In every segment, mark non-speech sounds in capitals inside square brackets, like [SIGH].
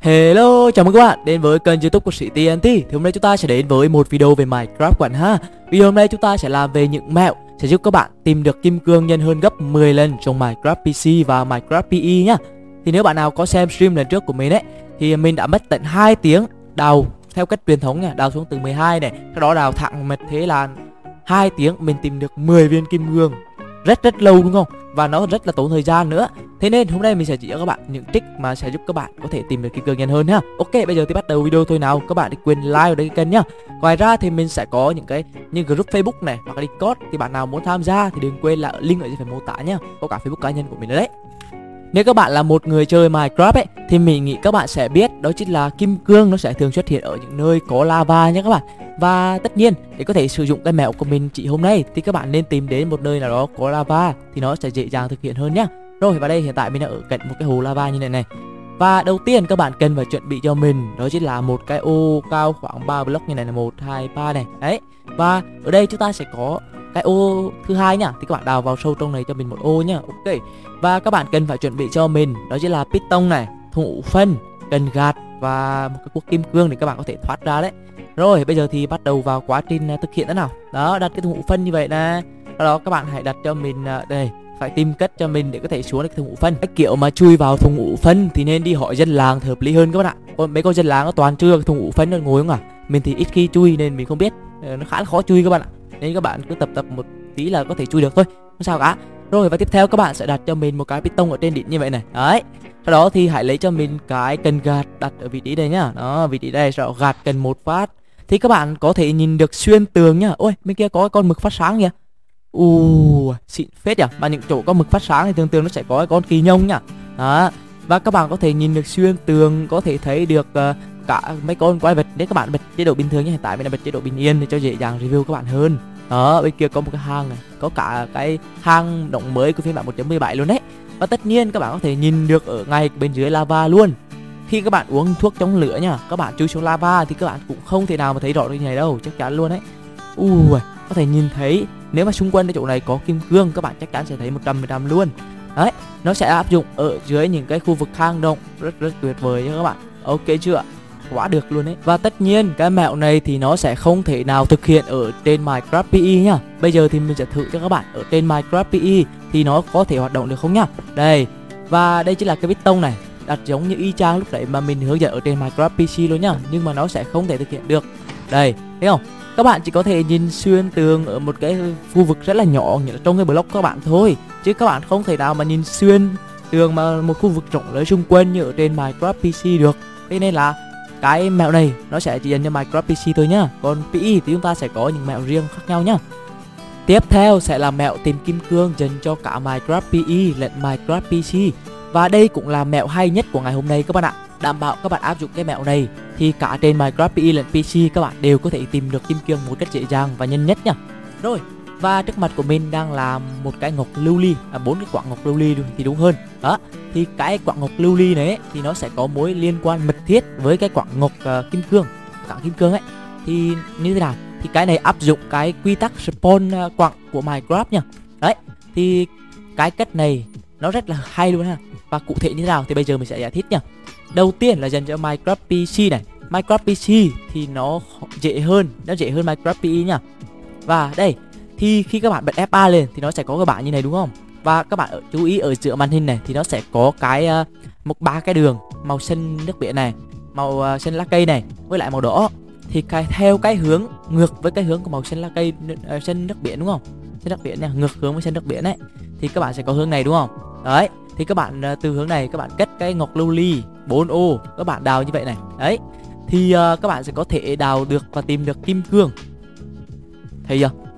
Hello, chào mừng các bạn đến với kênh youtube của sĩ TNT Thì hôm nay chúng ta sẽ đến với một video về Minecraft các bạn ha. Video hôm nay chúng ta sẽ làm về những mẹo Sẽ giúp các bạn tìm được kim cương nhân hơn gấp 10 lần trong Minecraft PC và Minecraft PE nhá. Thì nếu bạn nào có xem stream lần trước của mình ấy Thì mình đã mất tận 2 tiếng đào theo cách truyền thống nha Đào xuống từ 12 này Sau đó đào thẳng mệt thế là hai tiếng mình tìm được 10 viên kim cương rất rất lâu, đúng không? Và nó rất là tốn thời gian nữa. Thế nên hôm nay mình sẽ chỉ cho các bạn những trick mà sẽ giúp các bạn có thể tìm được kim cương nhanh hơn ha ok, bây giờ thì bắt đầu video thôi nào. Các bạn đừng quên like vào đây kênh nhá. Ngoài ra thì mình sẽ có những cái như group facebook này hoặc là discord. Thì bạn nào muốn tham gia thì đừng quên là link ở dưới phần mô tả nhá. Có cả facebook cá nhân của mình nữa đấy nếu các bạn là một người chơi Minecraft ấy, thì mình nghĩ các bạn sẽ biết, đó chính là kim cương nó sẽ thường xuất hiện ở những nơi có lava nhé các bạn. Và tất nhiên, để có thể sử dụng cái mẹo của mình chỉ hôm nay thì các bạn nên tìm đến một nơi nào đó có lava thì nó sẽ dễ dàng thực hiện hơn nhá. Rồi, và đây hiện tại mình đang ở cạnh một cái hồ lava như này này. Và đầu tiên các bạn cần phải chuẩn bị cho mình, đó chính là một cái ô cao khoảng 3 block như này là 1 2 3 này. Đấy. Và ở đây chúng ta sẽ có cái ô thứ hai nhá, thì các bạn đào vào sâu trong này cho mình một ô nhá, ok. Và các bạn cần phải chuẩn bị cho mình, đó chính là piston này, thùng phân, cần gạt và một cái cuốc kim cương để các bạn có thể thoát ra đấy. Rồi, bây giờ thì bắt đầu vào quá trình à, thực hiện thế nào. Đó, đặt cái thùng ủ phân như vậy nè. Sau đó các bạn hãy đặt cho mình à, đây, phải tìm cách cho mình để có thể xuống được thùng ngũ phân. Cái kiểu mà chui vào thùng ngũ phân thì nên đi hỏi dân làng hợp lý hơn các bạn ạ. Còn mấy con dân làng nó toàn chưa thùng ngũ phân nó ngồi không à? Mình thì ít khi chui nên mình không biết ờ, nó khá là khó chui các bạn ạ nên các bạn cứ tập tập một tí là có thể chui được thôi. Không sao cả. Rồi và tiếp theo các bạn sẽ đặt cho mình một cái piston ở trên đỉnh như vậy này. Đấy. Sau đó thì hãy lấy cho mình cái cần gạt đặt ở vị trí đây nhá. Đó vị trí đây Rồi gạt cần một phát. Thì các bạn có thể nhìn được xuyên tường nhá. Ôi bên kia có con mực phát sáng kìa. U xịn phết nhỉ. Mà những chỗ có mực phát sáng thì thường thường nó sẽ có con kỳ nhông nhá. Đó. Và các bạn có thể nhìn được xuyên tường có thể thấy được uh, cả mấy con quái vật. Nếu các bạn bật chế độ bình thường như hiện tại mình đã bật chế độ bình yên để cho dễ dàng review các bạn hơn đó, bên kia có một cái hang này, có cả cái hang động mới của phiên bản 1.17 luôn đấy. Và tất nhiên các bạn có thể nhìn được ở ngay bên dưới lava luôn. Khi các bạn uống thuốc chống lửa nha, các bạn chui xuống lava thì các bạn cũng không thể nào mà thấy rõ được như này đâu, chắc chắn luôn đấy. Ui, có thể nhìn thấy, nếu mà xung quanh cái chỗ này có kim cương, các bạn chắc chắn sẽ thấy 100% luôn. Đấy, nó sẽ áp dụng ở dưới những cái khu vực hang động, rất rất tuyệt vời nha các bạn. Ok chưa quá được luôn ấy. Và tất nhiên cái mẹo này thì nó sẽ không thể nào thực hiện ở trên Minecraft PE nhá. Bây giờ thì mình sẽ thử cho các bạn ở trên Minecraft PE thì nó có thể hoạt động được không nhá. Đây Và đây chính là cái bít tông này đặt giống như y chang lúc nãy mà mình hướng dẫn ở trên Minecraft PC luôn nhá Nhưng mà nó sẽ không thể thực hiện được. Đây, thấy không? Các bạn chỉ có thể nhìn xuyên tường ở một cái khu vực rất là nhỏ như là trong cái block các bạn thôi Chứ các bạn không thể nào mà nhìn xuyên tường mà một khu vực rộng lớn xung quanh như ở trên Minecraft PC được. Thế nên là cái mẹo này, nó sẽ chỉ dành cho Minecraft PC thôi nhá. Còn PE thì chúng ta sẽ có những mẹo riêng khác nhau nhá. Tiếp theo sẽ là mẹo tìm kim cương dành cho cả Minecraft PE lẫn Minecraft PC và đây cũng là mẹo hay nhất của ngày hôm nay các bạn ạ. Đảm bảo các bạn áp dụng cái mẹo này, thì cả trên Minecraft PE lẫn PC các bạn đều có thể tìm được kim cương một cách dễ dàng và nhanh nhất nhá. Rồi và trước mặt của mình đang là một cái ngọc lưu ly à bốn cái quả ngọc lưu ly thì đúng hơn. Đó thì cái quả ngọc lưu ly này thì nó sẽ có mối liên quan mật thiết với cái quả ngọc uh, kim cương quả kim cương ấy. Thì như thế nào? Thì cái này áp dụng cái quy tắc spawn à, quặng của Minecraft nha. Đấy thì cái cách này nó rất là hay luôn ha. Và cụ thể như thế nào thì bây giờ mình sẽ giải thích nha. Đầu tiên là dành cho Minecraft PC này. Minecraft PC thì nó dễ hơn nó dễ hơn Minecraft PE nha. Và đây thì khi các bạn bật F3 lên thì nó sẽ có cái bảng như này đúng không? Và các bạn chú ý ở giữa màn hình này thì nó sẽ có cái uh, một ba cái đường màu xanh nước biển này màu uh, xanh lá cây này với lại màu đỏ. Thì cái theo cái hướng ngược với cái hướng của màu xanh lá cây uh, xanh nước biển đúng không? Xanh nước biển nha ngược hướng với xanh nước biển ấy thì các bạn sẽ có hướng này đúng không? Đấy thì các bạn uh, từ hướng này các bạn kết cái ngọc lưu ly 4 ô các bạn đào như vậy này. Đấy thì uh, các bạn sẽ có thể đào được và tìm được kim cương. Thấy chưa?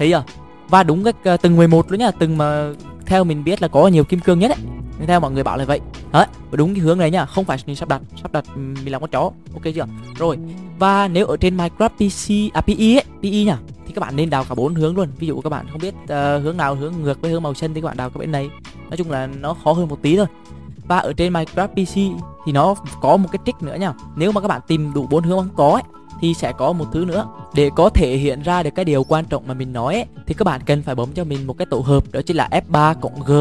Thấy chưa? Và đúng cái ờ, từng 11 luôn nhá từng mà theo mình biết là có nhiều kim cương nhất đấy theo mọi người bảo là vậy. Đấy và đúng cái hướng này nhá không phải mình sắp đặt sắp đặt mình làm con chó. Ok chưa? Rồi và nếu ở trên minecraft pc à pe ấy pe nhá thì các bạn nên đào cả bốn hướng luôn. Ví dụ các bạn không biết uh, hướng nào hướng ngược với hướng màu xanh thì các bạn đào cái bên này. Nói chung là nó khó hơn một tí thôi. Và ở trên minecraft pc thì nó có một cái trick nữa nha nếu mà các bạn tìm đủ bốn hướng không có ấy thì sẽ có một thứ nữa. Để có thể hiện ra được cái điều quan trọng mà mình nói ấy, thì các bạn cần phải bấm cho mình một cái tổ hợp đó chính là F3 cộng G.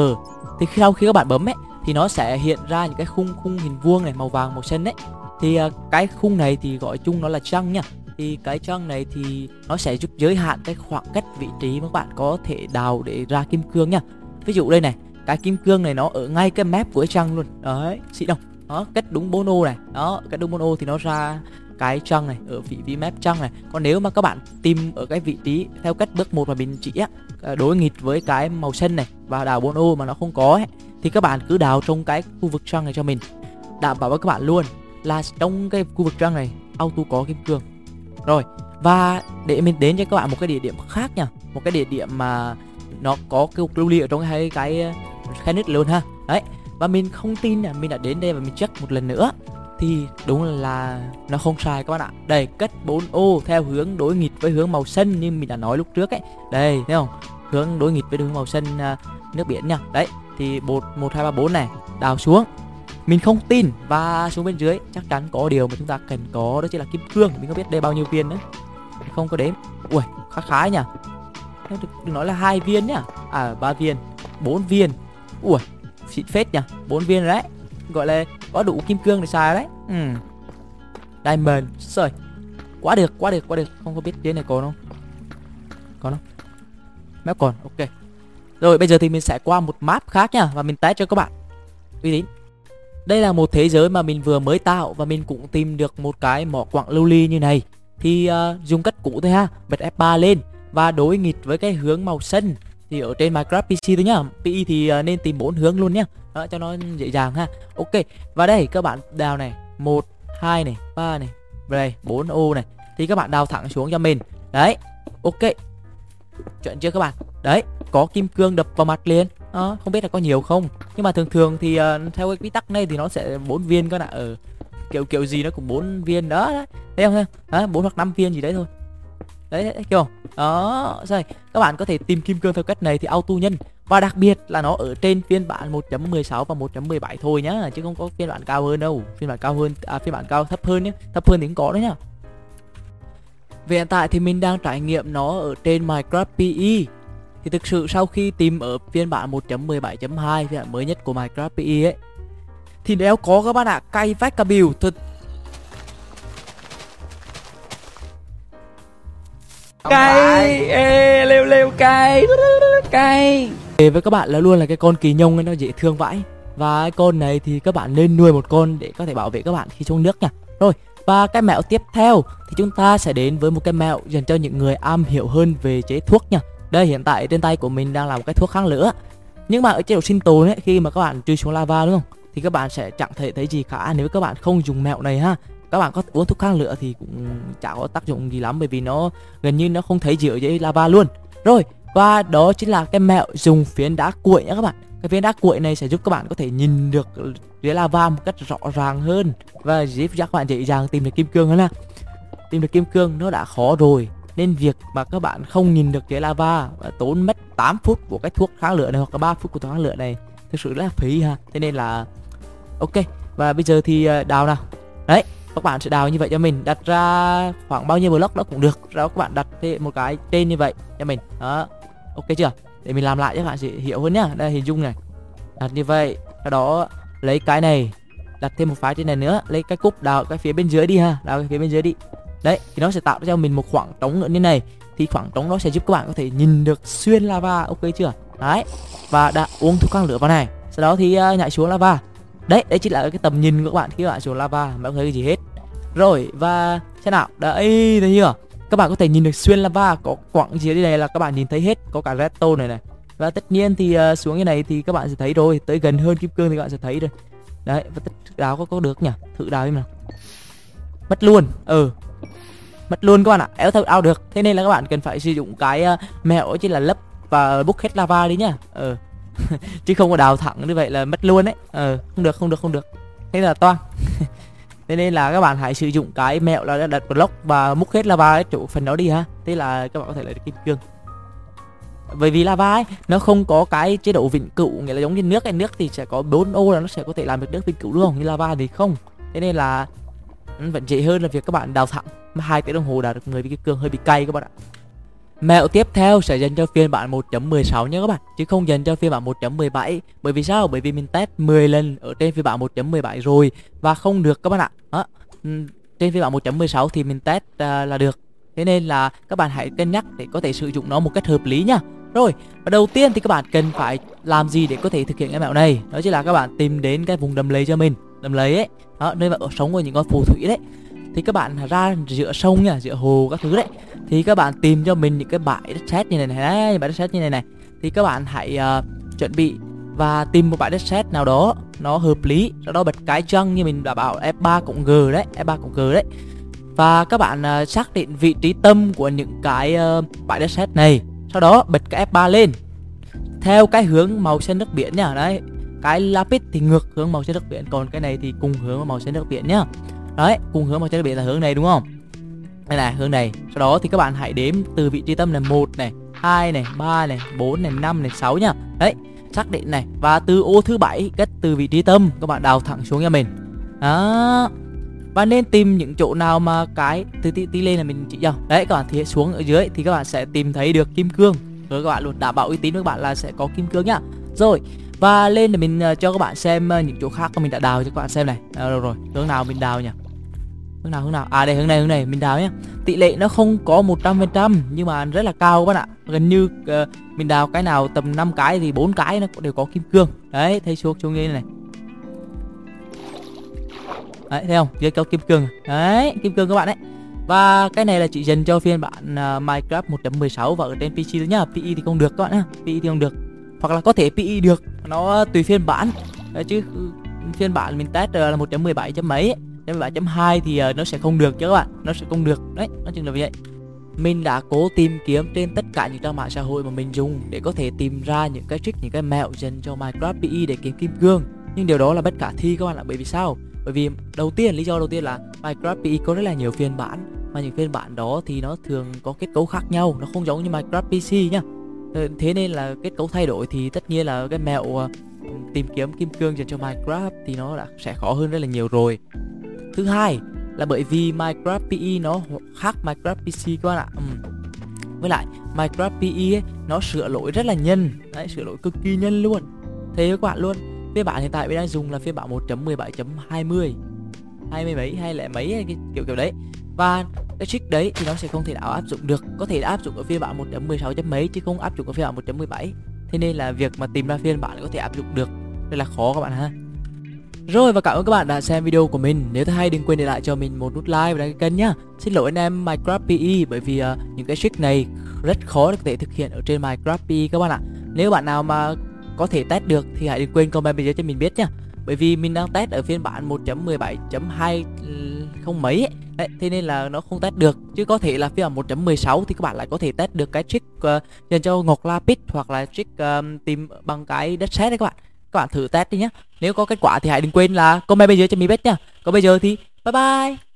Thì sau khi các bạn bấm ấy thì nó sẽ hiện ra những cái khung khung hình vuông này màu vàng màu xanh đấy thì à, cái khung này thì gọi chung nó là trăng nha. Thì cái trăng này thì nó sẽ giúp giới hạn cái khoảng cách vị trí mà các bạn có thể đào để ra kim cương nha. Ví dụ đây này cái kim cương này nó ở ngay cái mép của cái trăng luôn. Đấy xịn không? Đó cách đúng bono này. Đó cách đúng bono thì nó ra cái chân này ở vị trí mép chân này. Còn nếu mà các bạn tìm ở cái vị trí theo cách bước một mà mình chỉ á à, đối nghịch với cái màu xanh này và đào bốn ô mà nó không có ấy, thì các bạn cứ đào trong cái khu vực chân này cho mình. Đảm bảo với các bạn luôn là trong cái khu vực chân này auto có kim cương. Rồi và để mình đến cho các bạn một cái địa điểm khác nha một cái địa điểm mà nó có cái lưu ly ở trong hai cái khe nứt luôn ha. Đấy và mình không tin là mình đã đến đây và mình check một lần nữa thì đúng là nó không sai các bạn ạ. Đây cất 4 ô theo hướng đối nghịch với hướng màu xanh như mình đã nói lúc trước ấy. Đây thấy không? Hướng đối nghịch với hướng màu xanh uh, nước biển nha. Đấy thì một một hai ba bốn này đào xuống. Mình không tin và xuống bên dưới chắc chắn có điều mà chúng ta cần có đó chính là kim cương. Mình không biết đây bao nhiêu viên nữa. Không có đếm. Ui khá khá nhỉ. Đừng nói là hai viên nhá à ba viên bốn viên. Ui xịn phết nhỉ. Bốn viên đấy. Gọi là có đủ kim cương để xài đấy. Ừ. Diamond. Rồi quá được quá được quá được. Không có biết dưới này còn không? Còn không? Mép còn ok. Rồi bây giờ thì mình sẽ qua một map khác nha và mình test cho các bạn. Uy tín. Đây là một thế giới mà mình vừa mới tạo và mình cũng tìm được một cái mỏ quặng lưu ly như này. Thì uh, dùng cách cũ thôi ha. Bật F3 lên và đối nghịch với cái hướng màu xanh thì ở trên Minecraft PC thôi nhá. PE thì uh, nên tìm bốn hướng luôn nhá. Đó, cho nó dễ dàng ha. Ok và đây các bạn đào này. Một hai này ba này. Đây bốn ô này. Thì các bạn đào thẳng xuống cho mình đấy ok. Chuẩn chưa các bạn? Đấy có kim cương đập vào mặt liền. À, không biết là có nhiều không. Nhưng mà thường thường thì uh, theo cái quy tắc này thì nó sẽ bốn viên các bạn ạ. Ở kiểu kiểu gì nó cũng bốn viên. Đó đấy. Thấy không? Bốn bốn hoặc năm viên gì đấy thôi đấy, đấy chưa đó rồi các bạn có thể tìm kim cương theo cách này thì auto nhân. Và đặc biệt là nó ở trên phiên bản 1.16 và 1.17 thôi nhá chứ không có phiên bản cao hơn đâu. Phiên bản cao hơn à, phiên bản cao thấp hơn nhé thấp hơn thì cũng có đấy nhá. Về hiện tại thì mình đang trải nghiệm nó ở trên Minecraft PE thì thực sự sau khi tìm ở phiên bản 1.17.2 phiên bản mới nhất của Minecraft PE ấy thì nếu có các bạn ạ cay vách cả biểu thật cay ê lêu lêu cay cay. Với các bạn là luôn là cái con kỳ nhông ấy nó dễ thương vãi. Và cái con này thì các bạn nên nuôi một con để có thể bảo vệ các bạn khi xuống nước nha. Rồi và cái mẹo tiếp theo thì chúng ta sẽ đến với một cái mẹo dành cho những người am hiểu hơn về chế thuốc nha. Đây hiện tại trên tay của mình đang là một cái thuốc kháng lửa. Nhưng mà ở chế độ sinh tồn ấy khi mà các bạn chui xuống lava đúng không? Thì các bạn sẽ chẳng thể thấy gì cả nếu các bạn không dùng mẹo này ha các bạn có uống thuốc kháng lửa thì cũng chả có tác dụng gì lắm, bởi vì nó gần như nó không thấy gì ở dưới lava luôn. Rồi và đó chính là cái mẹo dùng phiến đá cuội nhé các bạn. Cái phiến đá cuội này sẽ giúp các bạn có thể nhìn được dưới lava một cách rõ ràng hơn và giúp các bạn dễ dàng tìm được kim cương hơn ha tìm được kim cương nó đã khó rồi, nên việc mà các bạn không nhìn được dưới lava và tốn mất 8 phút của cái thuốc kháng lửa này hoặc là 3 phút của thuốc kháng lửa này thực sự rất là phí ha. Thế nên là, ok. Và bây giờ thì ờ, đào nào. Đấy các bạn sẽ đào như vậy cho mình. Đặt ra khoảng bao nhiêu block đó cũng được. Sau đó các bạn đặt thêm một cái tên như vậy cho mình. Đó. Ok chưa? Để mình làm lại cho các bạn sẽ hiểu hơn nhá. Đây hình dung này. Đặt như vậy. Sau đó lấy cái này. Đặt thêm một phái trên này nữa. Lấy cái cúc đào cái phía bên dưới đi ha. Đào cái phía bên dưới đi. Đấy thì nó sẽ tạo cho mình một khoảng trống nữa như này. Thì khoảng trống đó sẽ giúp các bạn có thể nhìn được xuyên lava. Ok chưa? Đấy. Và đã uống thuốc quang lửa vào này. Sau đó thì uh, nhảy xuống lava. Đấy đấy chính là cái tầm nhìn của các bạn khi các bạn xuống lava. Mà không thấy cái gì hết rồi và thế nào. Đấy thấy chưa? Các bạn có thể nhìn được xuyên lava có quặng gì đây này là các bạn nhìn thấy hết. Có cả redstone này này. Và tất nhiên thì uh, xuống như này thì các bạn sẽ thấy rồi. Tới gần hơn kim cương thì các bạn sẽ thấy rồi. Đấy và tất đào có có được nhỉ? Thử đào đi nào. Mất luôn. Ừ. Mất luôn các bạn ạ. Éo theo ao được. Thế nên là các bạn cần phải sử dụng cái uh, mẹo chỉ là lấp và bốc hết lava đi nhá. Ừ. [LAUGHS] Chứ không có đào thẳng như vậy là mất luôn đấy. Ờ không được không được không được. Thế là toang. [LAUGHS] thế nên là các bạn hãy sử dụng cái mẹo là đặt block và múc hết lava cái chỗ phần đó đi ha. Thế là các bạn có thể lấy được kim cương. Bởi vì lava ấy, nó không có cái chế độ vĩnh cửu, nghĩa là giống như nước cái nước thì sẽ có bốn ô là nó sẽ có thể làm được nước vĩnh cửu, đúng không? Như lava thì không. Thế nên là ừ, vẫn dễ hơn là việc các bạn đào thẳng hai tiếng đồng hồ đạt được người kim cương hơi bị cay các bạn ạ. Mẹo tiếp theo sẽ dành cho phiên bản 1.16 nha các bạn, Chứ không dành cho phiên bản 1.17 Bởi vì sao? Bởi vì mình test 10 lần ở trên phiên bản 1.17 rồi Và không được các bạn ạ. Đó. Ừ, trên phiên bản 1.16 thì mình test uh, là được. Thế nên là các bạn hãy cân nhắc để có thể sử dụng nó một cách hợp lý nha Rồi, và đầu tiên thì các bạn cần phải làm gì để có thể thực hiện cái mẹo này? Đó chính là các bạn tìm đến cái vùng đầm lầy cho mình. Đầm lầy ấy, đó, nơi mà ở sống của những con phù thủy đấy. Thì các bạn ra giữa sông nha giữa hồ các thứ đấy. Thì các bạn tìm cho mình những cái bãi đất sét như này này bãi đất sét như này này. Thì các bạn hãy uh, chuẩn bị và tìm một bãi đất sét nào đó nó hợp lý. Sau đó bật cái chân như mình đã bảo F3 cộng G đấy F3 cộng G đấy. Và các bạn uh, xác định vị trí tâm của những cái uh, bãi đất sét này. Sau đó bật cái F3 lên. Theo cái hướng màu xanh nước biển nhá đấy cái lapis thì ngược hướng màu xanh nước biển còn cái này thì cùng hướng màu xanh nước biển nhá. Đấy cùng hướng màu xanh nước biển là hướng này đúng không? Đây này hướng này. Sau đó thì các bạn hãy đếm từ vị trí tâm là một này hai này ba này bốn này năm này sáu nhá. Đấy xác định này và từ ô thứ bảy cách từ vị trí tâm các bạn đào thẳng xuống nhà mình. Đó. Và nên tìm những chỗ nào mà cái từ tí, tí lên là mình chỉ dòng đấy các bạn thì xuống ở dưới thì các bạn sẽ tìm thấy được kim cương. Rồi các bạn luôn đảm bảo uy tín với các bạn là sẽ có kim cương nhá. Rồi và lên để mình ờ, cho các bạn xem ờ, những chỗ khác mà mình đã đào cho các bạn xem này. À, rồi rồi. Hướng nào mình đào nhỉ? Hướng nào hướng nào? À đây hướng này hướng này. Mình đào nhé tỷ lệ nó không có 100% nhưng mà rất là cao các bạn ạ. Gần như uh, mình đào cái nào tầm 5 cái thì bốn cái nó đều có kim cương. Đấy thấy xuống xuống như này. Đấy thấy không? Dưới có kim cương. Đấy kim cương các bạn đấy và cái này là chỉ dành cho phiên bản uh, Minecraft 1.16 và ở trên PC thôi nhá. PE thì không được các bạn nhá. PE thì không được. Hoặc là có thể PE được. Nó tùy phiên bản. Đấy, chứ ừ, phiên bản mình test là 1.17 mấy ấy. 7.2 thì uh, nó sẽ không được chứ các bạn. Nó sẽ không được. Đấy nói chung là vậy. Mình đã cố tìm kiếm trên tất cả những trang mạng xã hội mà mình dùng để có thể tìm ra những cái trick những cái mẹo dành cho Minecraft PE để kiếm kim cương. Nhưng điều đó là bất khả thi các bạn ạ bởi vì sao? Bởi vì đầu tiên lý do đầu tiên là Minecraft PE có rất là nhiều phiên bản. Mà những phiên bản đó thì nó thường có kết cấu khác nhau. Nó không giống như Minecraft PC nhá. Ờ, thế nên là kết cấu thay đổi thì tất nhiên là cái mẹo ờ, tìm kiếm kim cương dành cho Minecraft thì nó đã sẽ khó hơn rất là nhiều rồi thứ hai là bởi vì Minecraft PE nó khác Minecraft PC các bạn ạ. Ừ. với lại Minecraft PE ấy, nó sửa lỗi rất là nhanh đấy sửa lỗi cực kỳ nhanh luôn. Thế với các bạn luôn. Phiên bản hiện tại mình đang dùng là phiên bản 1.17.20 20 mấy hay lẻ mấy hay cái kiểu kiểu đấy. Và cái trick đấy thì nó sẽ không thể nào áp dụng được. Có thể áp dụng ở phiên bản 1.16 mấy chứ không áp dụng ở phiên bản 1.17 thế nên là việc mà tìm ra phiên bản có thể áp dụng được rất là khó các bạn ha rồi và cảm ơn các bạn đã xem video của mình. Nếu thấy hay đừng quên để lại cho mình một nút like và đăng ký kênh nhá. Xin lỗi anh em Minecraft PE bởi vì uh, những cái trick này rất khó để có thể thực hiện ở trên Minecraft PE các bạn ạ. Nếu bạn nào mà có thể test được thì hãy đừng quên comment bên dưới cho mình biết nhá. Bởi vì mình đang test ở phiên bản 1.17.2 không mấy ấy. Đấy, thế nên là nó không test được. Chứ có thể là phiên bản 1.16 thì các bạn lại có thể test được cái trick uh, dành cho ngọc lapis hoặc là trick uh, tìm bằng cái đất sét đấy các bạn các bạn thử test đi nhé nếu có kết quả thì hãy đừng quên là comment bên dưới cho mình biết nhá. Còn bây giờ thì bye bye.